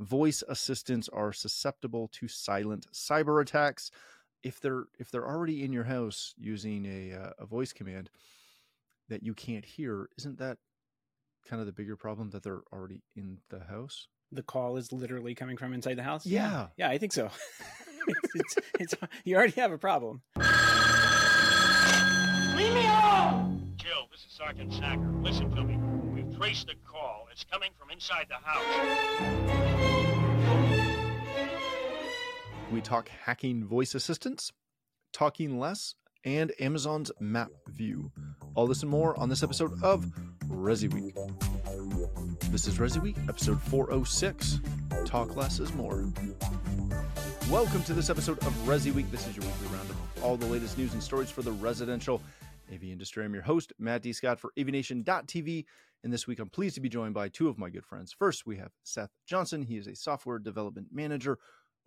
voice assistants are susceptible to silent cyber attacks. If they're if they're already in your house using a uh, a voice command that you can't hear, isn't that kind of the bigger problem that they're already in the house? The call is literally coming from inside the house. Yeah, yeah, I think so. it's, it's, it's, you already have a problem. Leave me alone! Jill, this is Sergeant Sacker. Listen to me. We've traced the call. It's coming from inside the house. We talk hacking voice assistants, talking less, and Amazon's map view. All this and more on this episode of Resi Week. This is Resi Week, episode 406. Talk less is more. Welcome to this episode of Resi Week. This is your weekly roundup of all the latest news and stories for the residential AV industry. I'm your host, Matt D. Scott for AVNation.tv. And this week I'm pleased to be joined by two of my good friends. First, we have Seth Johnson. He is a software development manager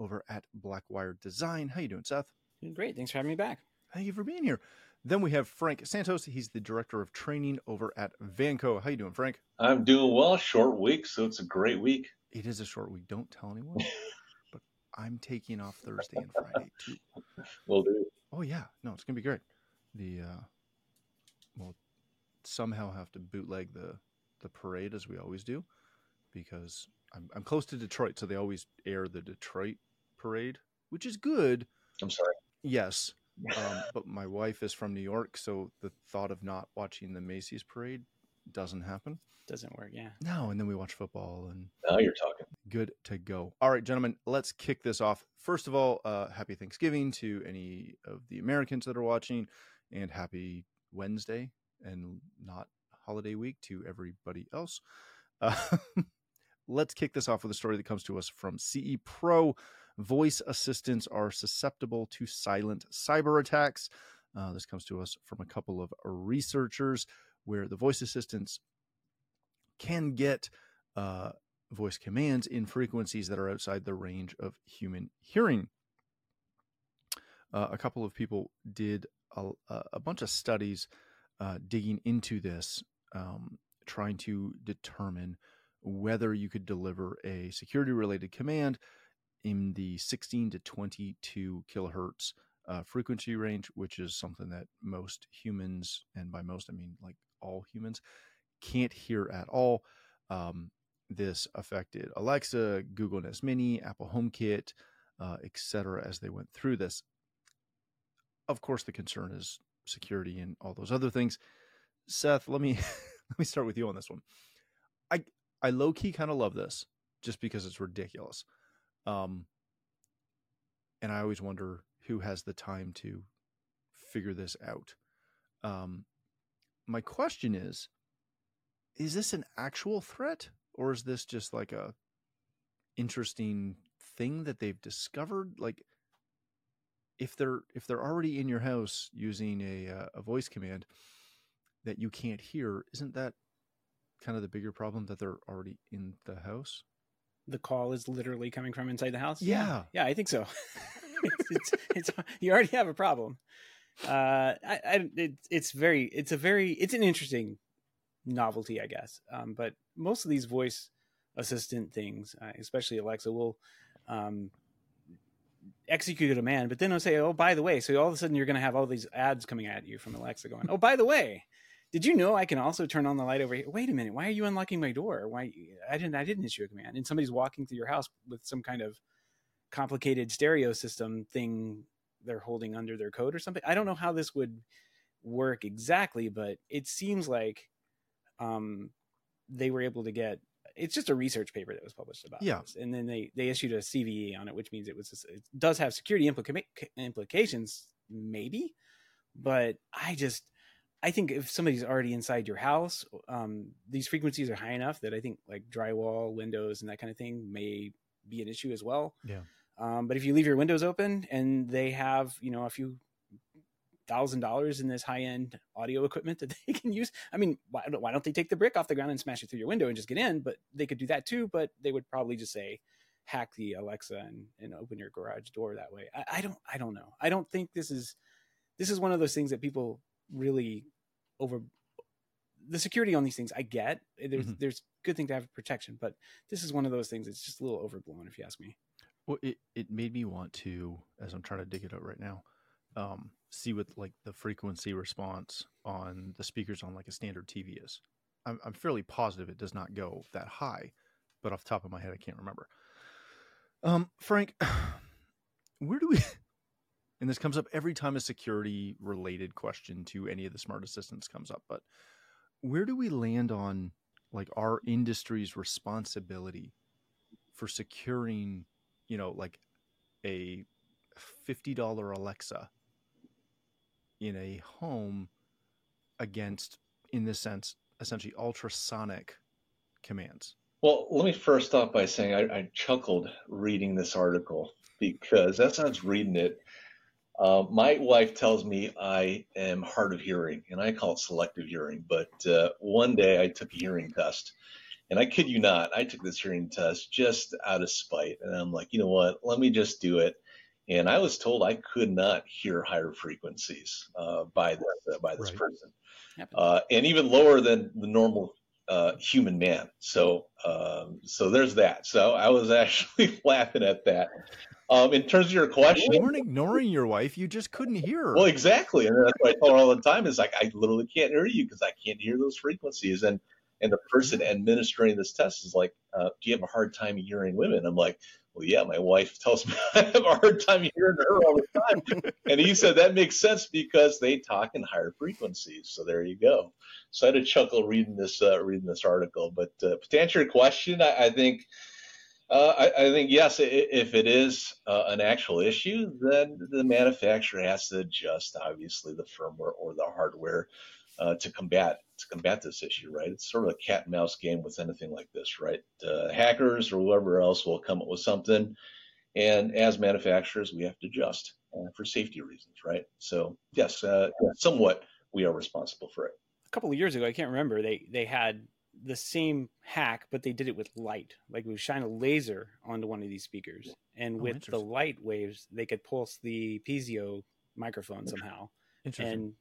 over at Blackwire Design. How you doing, Seth? Doing great. Thanks for having me back. Thank you for being here. Then we have Frank Santos. He's the director of training over at Vanco. How you doing, Frank? I'm doing well. Short week, so it's a great week. It is a short week. Don't tell anyone. but I'm taking off Thursday and Friday too. Will do. Oh yeah, no, it's gonna be great. The uh, we'll somehow have to bootleg the the parade as we always do because I'm, I'm close to Detroit, so they always air the Detroit parade, which is good. I'm sorry. Yes, um, but my wife is from New York, so the thought of not watching the Macy's parade doesn't happen. Doesn't work, yeah. No, and then we watch football and now you're talking. Good to go. All right, gentlemen, let's kick this off. First of all, uh, happy Thanksgiving to any of the Americans that are watching, and happy Wednesday and not holiday week to everybody else. Uh, let's kick this off with a story that comes to us from CE Pro. Voice assistants are susceptible to silent cyber attacks. Uh, this comes to us from a couple of researchers where the voice assistants can get uh, voice commands in frequencies that are outside the range of human hearing. Uh, a couple of people did a, a bunch of studies uh, digging into this, um, trying to determine whether you could deliver a security related command in the 16 to 22 kilohertz uh, frequency range, which is something that most humans, and by most I mean like all humans, can't hear at all. Um, this affected Alexa, Google Nest Mini, Apple HomeKit, uh, etc. As they went through this, of course, the concern is security and all those other things. Seth, let me let me start with you on this one. I I low key kind of love this just because it's ridiculous. Um, and I always wonder who has the time to figure this out. Um, my question is is this an actual threat or is this just like a interesting thing that they've discovered like if they're if they're already in your house using a uh, a voice command that you can't hear isn't that kind of the bigger problem that they're already in the house the call is literally coming from inside the house? Yeah. Yeah i think so. It's, it's, it's, you already have a problem. Uh i, I it, it's very it's a very it's an interesting novelty i guess. Um but most of these voice assistant things uh, especially alexa will um execute a command but then it'll say oh by the way so all of a sudden you're going to have all these ads coming at you from alexa going oh by the way did you know I can also turn on the light over here? Wait a minute, why are you unlocking my door? Why I didn't I didn't issue a command. And somebody's walking through your house with some kind of complicated stereo system thing they're holding under their coat or something. I don't know how this would work exactly, but it seems like um, they were able to get. It's just a research paper that was published about yeah. this, and then they they issued a CVE on it, which means it was it does have security implica- implications, maybe, but I just I think if somebody's already inside your house, um, these frequencies are high enough that I think like drywall, windows, and that kind of thing may be an issue as well. Yeah. Um, but if you leave your windows open and they have, you know, a few thousand dollars in this high end audio equipment that they can use, I mean, why don't, why don't they take the brick off the ground and smash it through your window and just get in? But they could do that too. But they would probably just say, hack the Alexa and, and open your garage door that way. I, I don't, I don't know. I don't think this is, this is one of those things that people really over the security on these things I get. There's mm-hmm. there's good thing to have protection. But this is one of those things that's just a little overblown, if you ask me. Well, it, it made me want to, as I'm trying to dig it up right now, um, see what like the frequency response on the speakers on like a standard TV is. I'm, I'm fairly positive it does not go that high, but off the top of my head, I can't remember. Um, Frank, where do we? And this comes up every time a security related question to any of the smart assistants comes up. But where do we land on like our industry's responsibility for securing, you know, like a $50 Alexa in a home against, in this sense, essentially ultrasonic commands? Well, let me first off by saying I, I chuckled reading this article because as I was reading it, uh, my wife tells me I am hard of hearing, and I call it selective hearing. But uh, one day I took a hearing test, and I kid you not, I took this hearing test just out of spite. And I'm like, you know what? Let me just do it. And I was told I could not hear higher frequencies uh, by this, uh, by this Right. person, uh, and even lower than the normal uh, human man. So um, so there's that. So I was actually laughing at that. Um, in terms of your question, You weren't ignoring your wife; you just couldn't hear her. well, exactly, and that's what I tell her all the time. Is like I literally can't hear you because I can't hear those frequencies. And and the person administering this test is like, uh, "Do you have a hard time hearing women?" I'm like, "Well, yeah, my wife tells me I have a hard time hearing her all the time." and he said that makes sense because they talk in higher frequencies. So there you go. So I had a chuckle reading this uh, reading this article. But uh, to answer your question, I, I think. Uh, I, I think yes. If it is uh, an actual issue, then the manufacturer has to adjust, obviously, the firmware or the hardware uh, to combat to combat this issue. Right? It's sort of a cat and mouse game with anything like this, right? Uh, hackers or whoever else will come up with something, and as manufacturers, we have to adjust uh, for safety reasons, right? So yes, uh, somewhat we are responsible for it. a couple of years ago, I can't remember, they they had the same hack, but they did it with light. Like we shine a laser onto one of these speakers, and Oh, with the light waves, they could pulse the piezo microphone somehow Interesting. and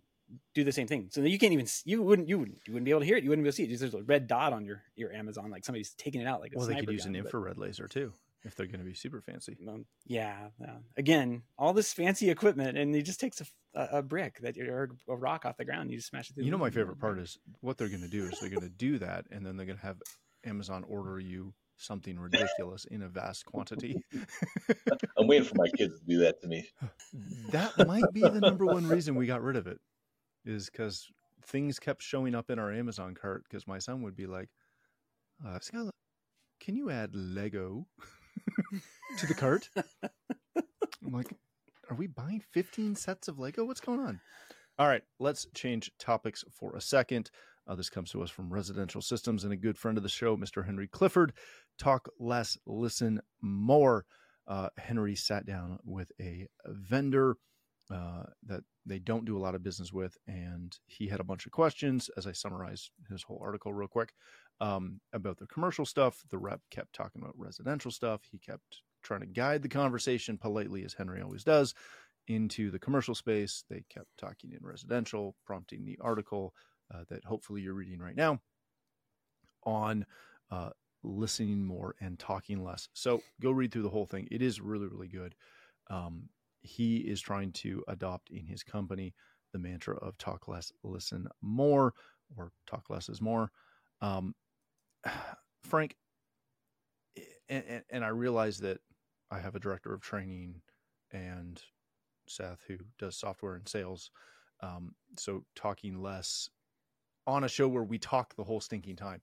do the same thing. So you can't even you wouldn't you wouldn't you wouldn't be able to hear it. You wouldn't be able to see it. There's a red dot on your your Amazon, like somebody's taking it out like a well, they could use gun, an but- infrared laser too if they're going to be super fancy. um, yeah, yeah. Again, all this fancy equipment, and it just takes a, a, a brick that you're or a rock off the ground. You just smash it through. You know, my favorite part is what they're going to do is they're going to do that, and then they're going to have Amazon order you something ridiculous in a vast quantity. I'm waiting for my kids to do that to me. that might be the number one reason we got rid of it, is because things kept showing up in our Amazon cart. Because my son would be like, uh, "Can you add Lego to the cart?" I'm like, "Are we buying 15 sets of Lego? What's going on?" All right, let's change topics for a second. Uh, this comes to us from Residential Systems and a good friend of the show, Mr. Henry Clifford. Talk less, listen more. Uh, Henry sat down with a vendor uh, that they don't do a lot of business with, and he had a bunch of questions. As I summarized his whole article real quick um, about the commercial stuff, the rep kept talking about residential stuff. He kept trying to guide the conversation politely, as Henry always does, into the commercial space. They kept talking in residential, prompting the article uh, that hopefully you're reading right now on uh, listening more and talking less. So go read through the whole thing. It is really, really good. Um, he is trying to adopt in his company the mantra of talk less, listen more, or talk less is more. Um, Frank, and, and, I realize that I have a director of training and Seth who does software and sales. Um, so talking less on a show where we talk the whole stinking time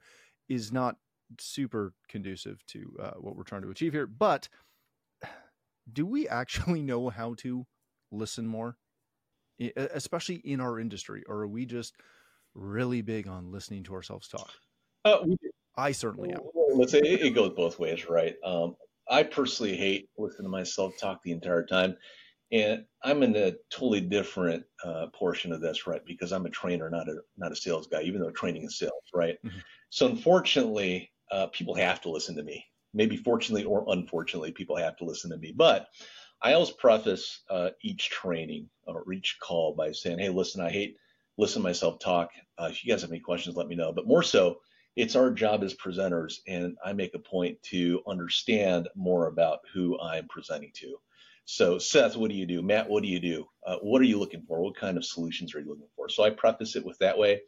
is not super conducive to uh, what we're trying to achieve here. But do we actually know how to listen more, especially in our industry, or are we just really big on listening to ourselves talk? Uh, I certainly am. Let's say it goes both ways, right? Um, I personally hate listening to myself talk the entire time, and I'm in a totally different uh, portion of this, right? Because I'm a trainer, not a not a sales guy, even though training is sales, right? Mhm. So unfortunately, uh, people have to listen to me. Maybe fortunately or unfortunately, people have to listen to me. But I always preface uh, each training or each call by saying, "Hey, listen, I hate listen myself talk. Uh, if you guys have any questions, let me know." But more so, it's our job as presenters, and I make a point to understand more about who I'm presenting to. So, Seth, what do you do? Matt, what do you do? Uh, what are you looking for? What kind of solutions are you looking for? So I preface it with that way.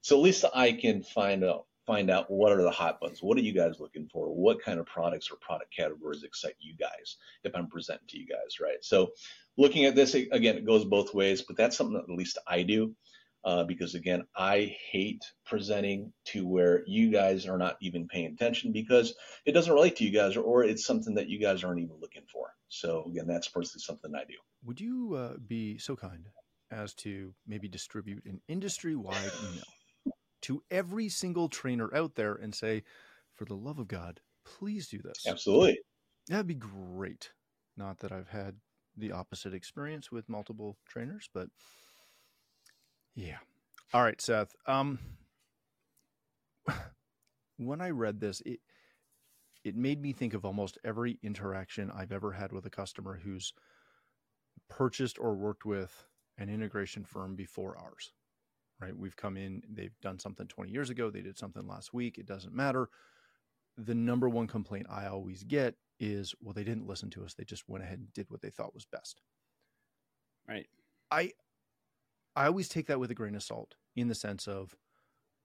So at least I can find out find out what are the hot buttons. What are you guys looking for? What kind of products or product categories excite you guys if I'm presenting to you guys, right? So looking at this again, it goes both ways, but that's something that at least I do. Uh, because again, I hate presenting to where you guys are not even paying attention because it doesn't relate to you guys or, or it's something that you guys aren't even looking for. So again, that's personally something I do. Would you uh, be so kind as to maybe distribute an industry-wide email to every single trainer out there and say, for the love of God, please do this. Absolutely. That'd be great. Not that I've had the opposite experience with multiple trainers, but yeah. All right, Seth. Um, when I read this, it it made me think of almost every interaction I've ever had with a customer who's purchased or worked with an integration firm before ours. Right? We've come in, they've done something 20 years ago, they did something last week, it doesn't matter. The number one complaint I always get is, well, they didn't listen to us. They just went ahead and did what they thought was best. Right. I I always take that with a grain of salt in the sense of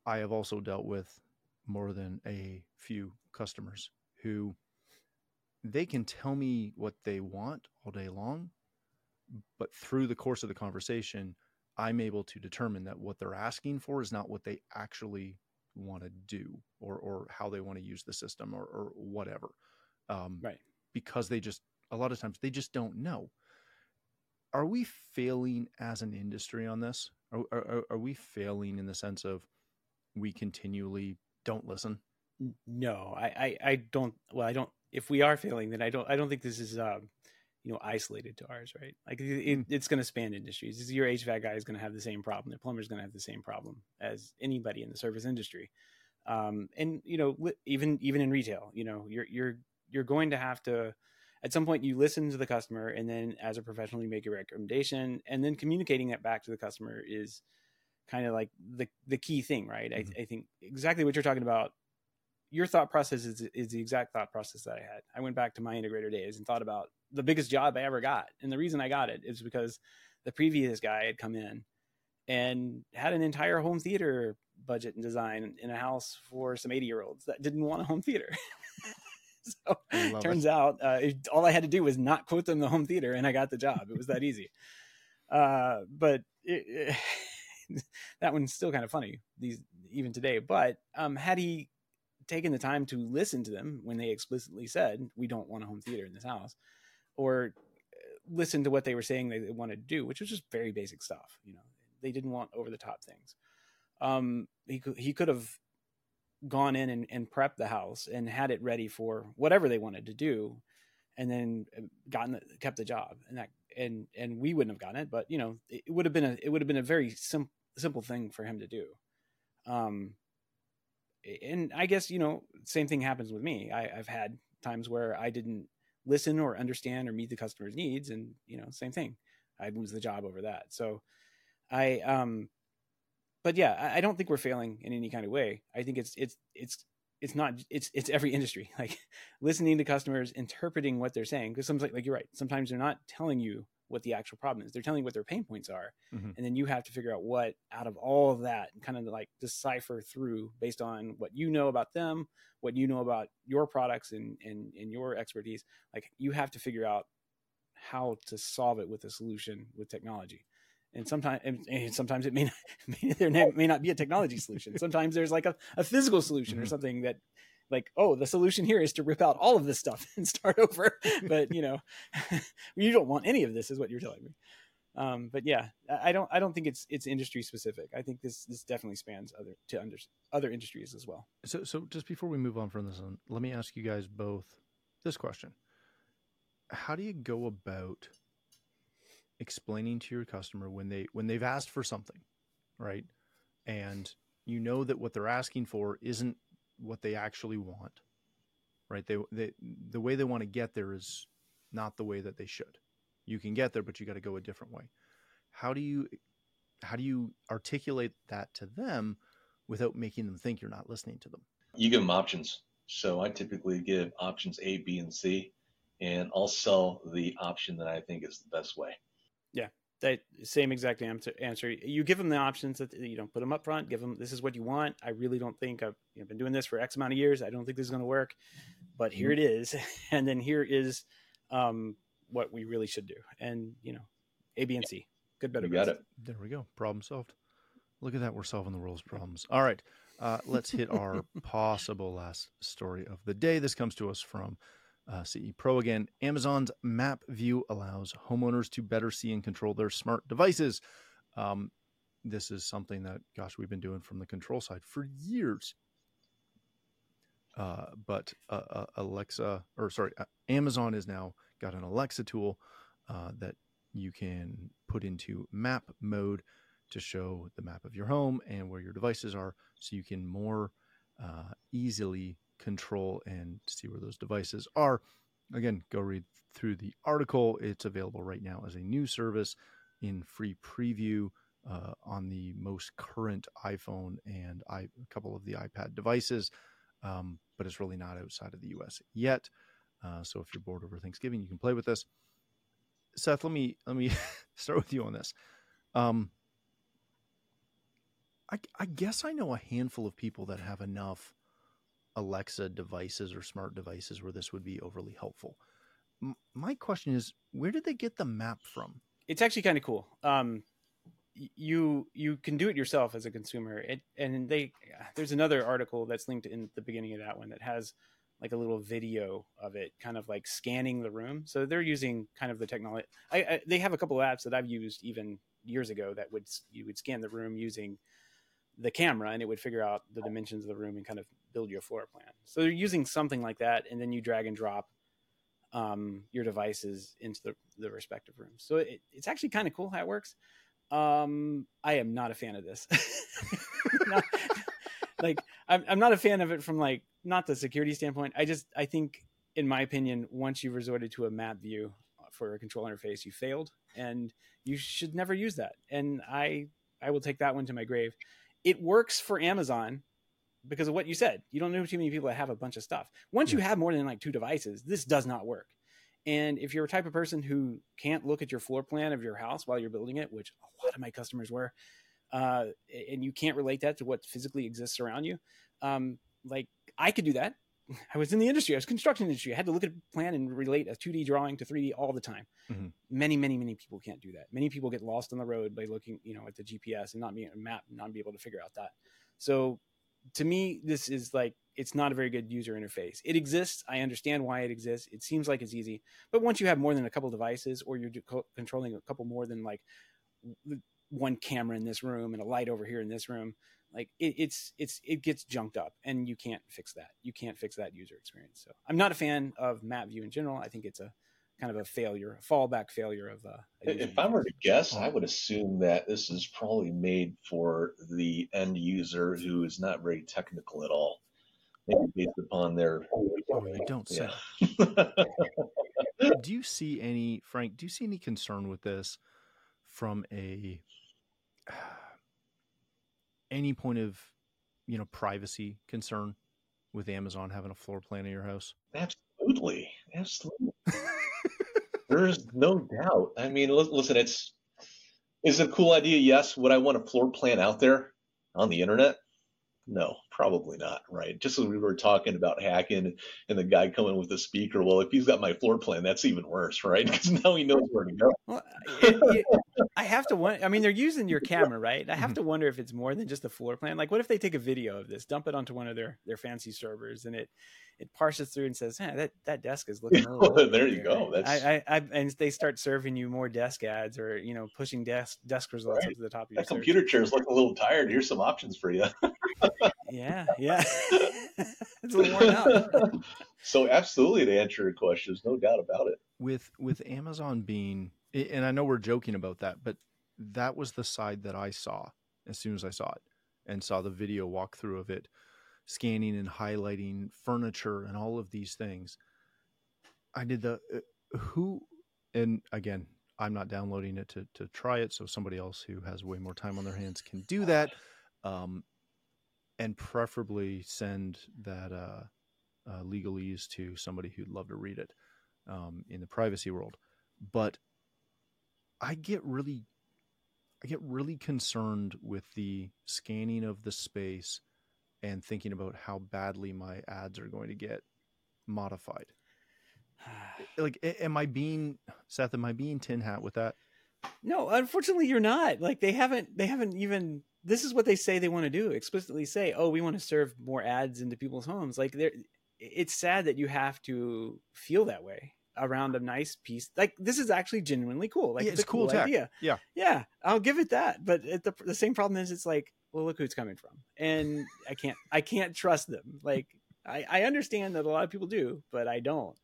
I have also dealt with more than a few customers who they can tell me what they want all day long, but through the course of the conversation, I'm able to determine that what they're asking for is not what they actually want to do or, or how they want to use the system or, or whatever. Um, right. Because they just, a lot of times, they just don't know are we failing as an industry on this? Are, are, are, we failing in the sense of we continually don't listen? No, I, I, I don't. Well, I don't. If we are failing, then I don't. I don't think this is, um, you know, isolated to ours, right? Like it, hmm. it's going to span industries. Your HVAC guy is going to have the same problem. The plumber is going to have the same problem as anybody in the service industry. Um, and you know, even even in retail, you know, you're you're you're going to have to at some point you listen to the customer and then as a professional you make a recommendation and then communicating that back to the customer is kind of like the the key thing right mm-hmm. I, I, think exactly what you're talking about your thought process is, is the exact thought process that i had i went back to my integrator days and thought about the biggest job i ever got and the reason i got it is because the previous guy had come in and had an entire home theater budget and design in a house for some 80 year olds that didn't want a home theater so turns it. out uh, it, all I had to do was not quote them the home theater, and I got the job. It was that easy. Uh, but it, that one's still kind of funny these even today. But um, had he taken the time to listen to them when they explicitly said we don't want a home theater in this house, or uh, listen to what they were saying they wanted to do, which was just very basic stuff. You know, they didn't want over the top things. Um, he he could have gone in and, and prepped the house and had it ready for whatever they wanted to do and then uh, gotten the, kept the job and that and and we wouldn't have gotten it but you know it, would have been a it would have been a very simple simple thing for him to do um and i guess you know same thing happens with me I, i've had times where i didn't listen or understand or meet the customer's needs and you know same thing. I'd lose the job over that. So i um but yeah, I, don't think we're failing in any kind of way. I think it's it's it's it's not it's it's every industry. Like listening to customers interpreting what they're saying because sometimes like you're right. Sometimes they're not telling you what the actual problem is they're telling you what their pain points are mm-hmm. and then you have to figure out what out of all of that kind of like decipher through based on what you know about them what you know about your products and and, and your expertise like you have to figure out how to solve it with a solution with technology and sometimes and sometimes it may not may, there may not be a technology solution sometimes there's like a, a physical solution mm-hmm. or something that like oh the solution here is to rip out all of this stuff and start over. But you know you don't want any of this is what you're telling me. Um, but yeah i don't i don't think it's it's industry specific. I think this this definitely spans other to under, other industries as well. So so just before we move on from this one let me ask you guys both this question. How do you go about explaining to your customer when they when they've asked for something, right? And you know that what they're asking for isn't what they actually want. Right? They they the way they want to get there is not the way that they should. You can get there but you got to go a different way. How do you how do you articulate that to them without making them think you're not listening to them? You give them options. So I typically give options A, B, and C, and I'll sell the option that I think is the best way. Yeah, that same exact answer. Answer. You give them the options that you don't put them up front. Give them this is what you want. I really don't think I've you know, been doing this for X amount of years. I don't think this is going to work, but here it is. And then here is um, what we really should do. And you know, A, B, and C. Good, better, You got best. it. There we go. Problem solved. Look at that. We're solving the world's problems. All right. Uh, let's hit our possible last story of the day. This comes to us from uh, CE Pro again. Amazon's Map View allows homeowners to better see and control their smart devices. Um, this is something that, gosh, we've been doing from the control side for years. Uh, but uh, uh, Alexa, or sorry, uh, Amazon has now got an Alexa tool uh, that you can put into map mode to show the map of your home and where your devices are so you can more easily control and see where those devices are. Again, go read through the article. It's available right now as a new service in free preview uh, on the most current iPhone and I, a couple of the iPad devices, um, but it's really not outside of the US yet. Uh, so if you're bored over Thanksgiving, you can play with this. Seth, let me let me start with you on this. Um, I, I guess I know a handful of people that have enough Alexa devices or smart devices where this would be overly helpful. M- my question is, where did they get the map from? It's actually kind of cool. Um, you you can do it yourself as a consumer. It, and they there's another article that's linked in the beginning of that one that has like a little video of it, kind of like scanning the room. So they're using kind of the technology. I, I they have a couple of apps that I've used even years ago that would you would scan the room using the camera and it would figure out the dimensions of the room and kind of build your floor plan. So they're using something like that, and then you drag and drop um, your devices into the, the respective rooms. So it, it's actually kind of cool how it works. Um, I am not a fan of this. Not- like I'm, I'm not a fan of it from like not the security standpoint. I just I think in my opinion, once you've resorted to a map view for a control interface, you failed, and you should never use that. And I I will take that one to my grave. It works for Amazon because of what you said. You don't know too many people that have a bunch of stuff. Once you have more than like two devices, this does not work. And if you're a type of person who can't look at your floor plan of your house while you're building it, which a lot of my customers were, uh, and you can't relate that to what physically exists around you, um, like I could do that. I was in the industry. I was construction industry. I had to look at a plan and relate a 2D drawing to 3D all the time. Mhm. Many, many, many people can't do that. Many people get lost on the road by looking, you know, at the GPS and not being a map, not be able to figure out that. So to me, this is like it's not a very good user interface. It exists. I understand why it exists. It seems like it's easy, but once you have more than a couple devices, or you're co- controlling a couple more than like one camera in this room and a light over here in this room, like it, it's it's it gets junked up, and you can't fix that. You can't fix that user experience. So I'm not a fan of map view in general. I think it's a kind of a failure, a fallback failure of. Uh, If I were to guess. I would assume that this is probably made for the end user who is not very technical at all. Maybe based upon their Oh, you don't say. yeah. do you see any frank do you see any concern with this from a any point of you know privacy concern with amazon having a floor plan of your house Absolutely, absolutely. There's no doubt. I mean, li- listen, it's is it a cool idea? Yes. Would I want a floor plan out there on the internet? No, probably not. Right. Just as we were talking about hacking and the guy coming with the speaker. Well, if he's got my floor plan, that's even worse, right? Because now he knows where to go. Well, it- it- I have to wonder. I mean, they're using your camera, right? I have Mhm. to wonder if it's more than just a floor plan. Like, what if they take a video of this, dump it onto one of their their fancy servers, and it it parses through and says, "Hey, that that desk is looking a little." There right you go. That's- I, I, I and they start serving you more desk ads or you know pushing desk desk results Right. up to the top of your That search. computer chair is looking a little tired. Here's some options for you. Yeah, yeah, it's a little worn out. so, absolutely, to answer your question, there's no doubt about it. with with amazon being and i know we're joking about that but that was the side that i saw as soon as i saw it and saw the video walkthrough of it scanning and highlighting furniture and all of these things i did the uh, who and again i'm not downloading it to, to try it so somebody else who has way more time on their hands can do that um, and preferably send that uh, uh, legalese to somebody who'd love to read it um, in the privacy world. But I get really, I get really concerned with the scanning of the space and thinking about how badly my ads are going to get modified. Like, am I being Seth? Am I being tin hat with that? No, unfortunately, you're not. Like they haven't. They haven't even. This is what they say they want to do. Explicitly say, "Oh, we want to serve more ads into people's homes." Like they're. It's sad that you have to feel that way around a nice piece. Like this is actually genuinely cool. Like Yeah, it's, a cool, cool idea. Yeah. yeah. I'll give it that. But the the same problem is, it's like, well, look who it's coming from, and I can't. I can't trust them. Like I, I understand that a lot of people do, but I don't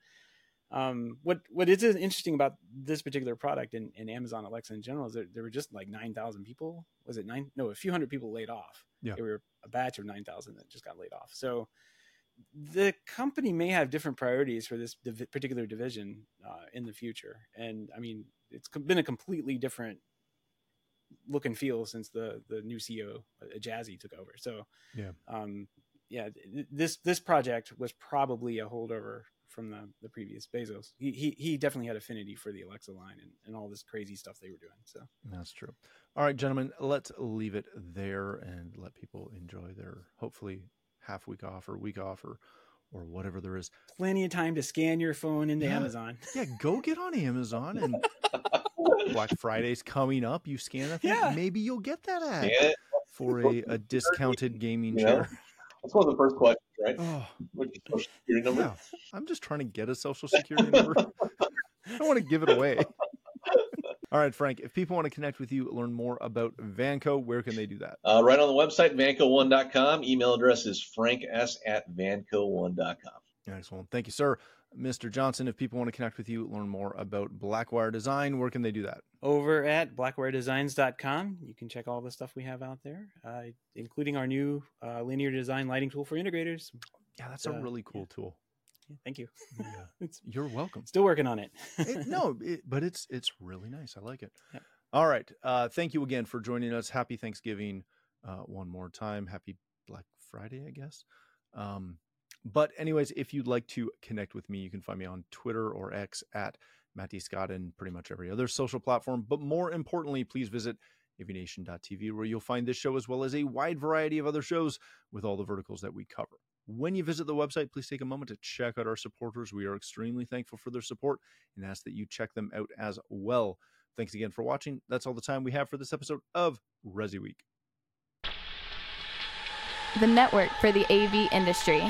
um, what what is interesting about this particular product and, and Amazon Alexa in general is that there were just like nine thousand people. Was it nine? No, a few hundred people laid off. Yeah. there were a batch of nine thousand that just got laid off. So the company may have different priorities for this div- particular division uh, in the future. And I mean, it's been a completely different look and feel since the the new CEO uh, Jassy took over. So Yeah. um, yeah, this this project was probably a holdover from the the previous Bezos. He he, he definitely had affinity for the Alexa line and, and all this crazy stuff they were doing. So That's true. All right, gentlemen, let's leave it there and let people enjoy their hopefully half week off or week off or or whatever there is. plenty of time to scan your phone into Yeah. Amazon. Yeah, go get on Amazon and Black Friday's coming up. You scan a thing, Yeah. maybe you'll get that ad Yeah, for a, a discounted gaming You know? chair. that's one of the first questions, right? Oh, What's your social security number? yeah. I'm just trying to get a social security number. I don't want to give it away. All right, Frank, if people want to connect with you, learn more about Vanco, where can they do that? Uh, right on the website, vanco1.com. Email address is franks at vanco1.com. Excellent. Thank you, sir. Mr. Johnson, if people want to connect with you, learn more about Blackwire Design, where can they do that? Over at blackwiredesigns.com, you can check all the stuff we have out there, uh, including our new uh, linear design lighting tool for integrators. Yeah, that's a Uh, really cool tool. Yeah, thank you. Yeah. You're welcome. still working on it. It- no, it, but it's it's really nice. I like it. Yep. All right. Uh, thank you again for joining us. Happy Thanksgiving uh, one more time. Happy Black Friday, I guess. Um, but anyways, if you'd like to connect with me, you can find me on Twitter or X at Matty Scott and pretty much every other social platform. But more importantly, please visit avnation.tv where you'll find this show as well as a wide variety of other shows with all the verticals that we cover. When you visit the website, please take a moment to check out our supporters. We are extremely thankful for their support and ask that you check them out as well. Thanks again for watching. That's all the time we have for this episode of Resi Week. the network for the AV industry.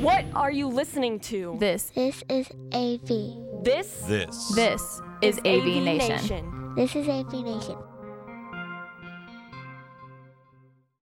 What are you listening to? This, This is AV. This This. this is AV Nation. This is AV Nation.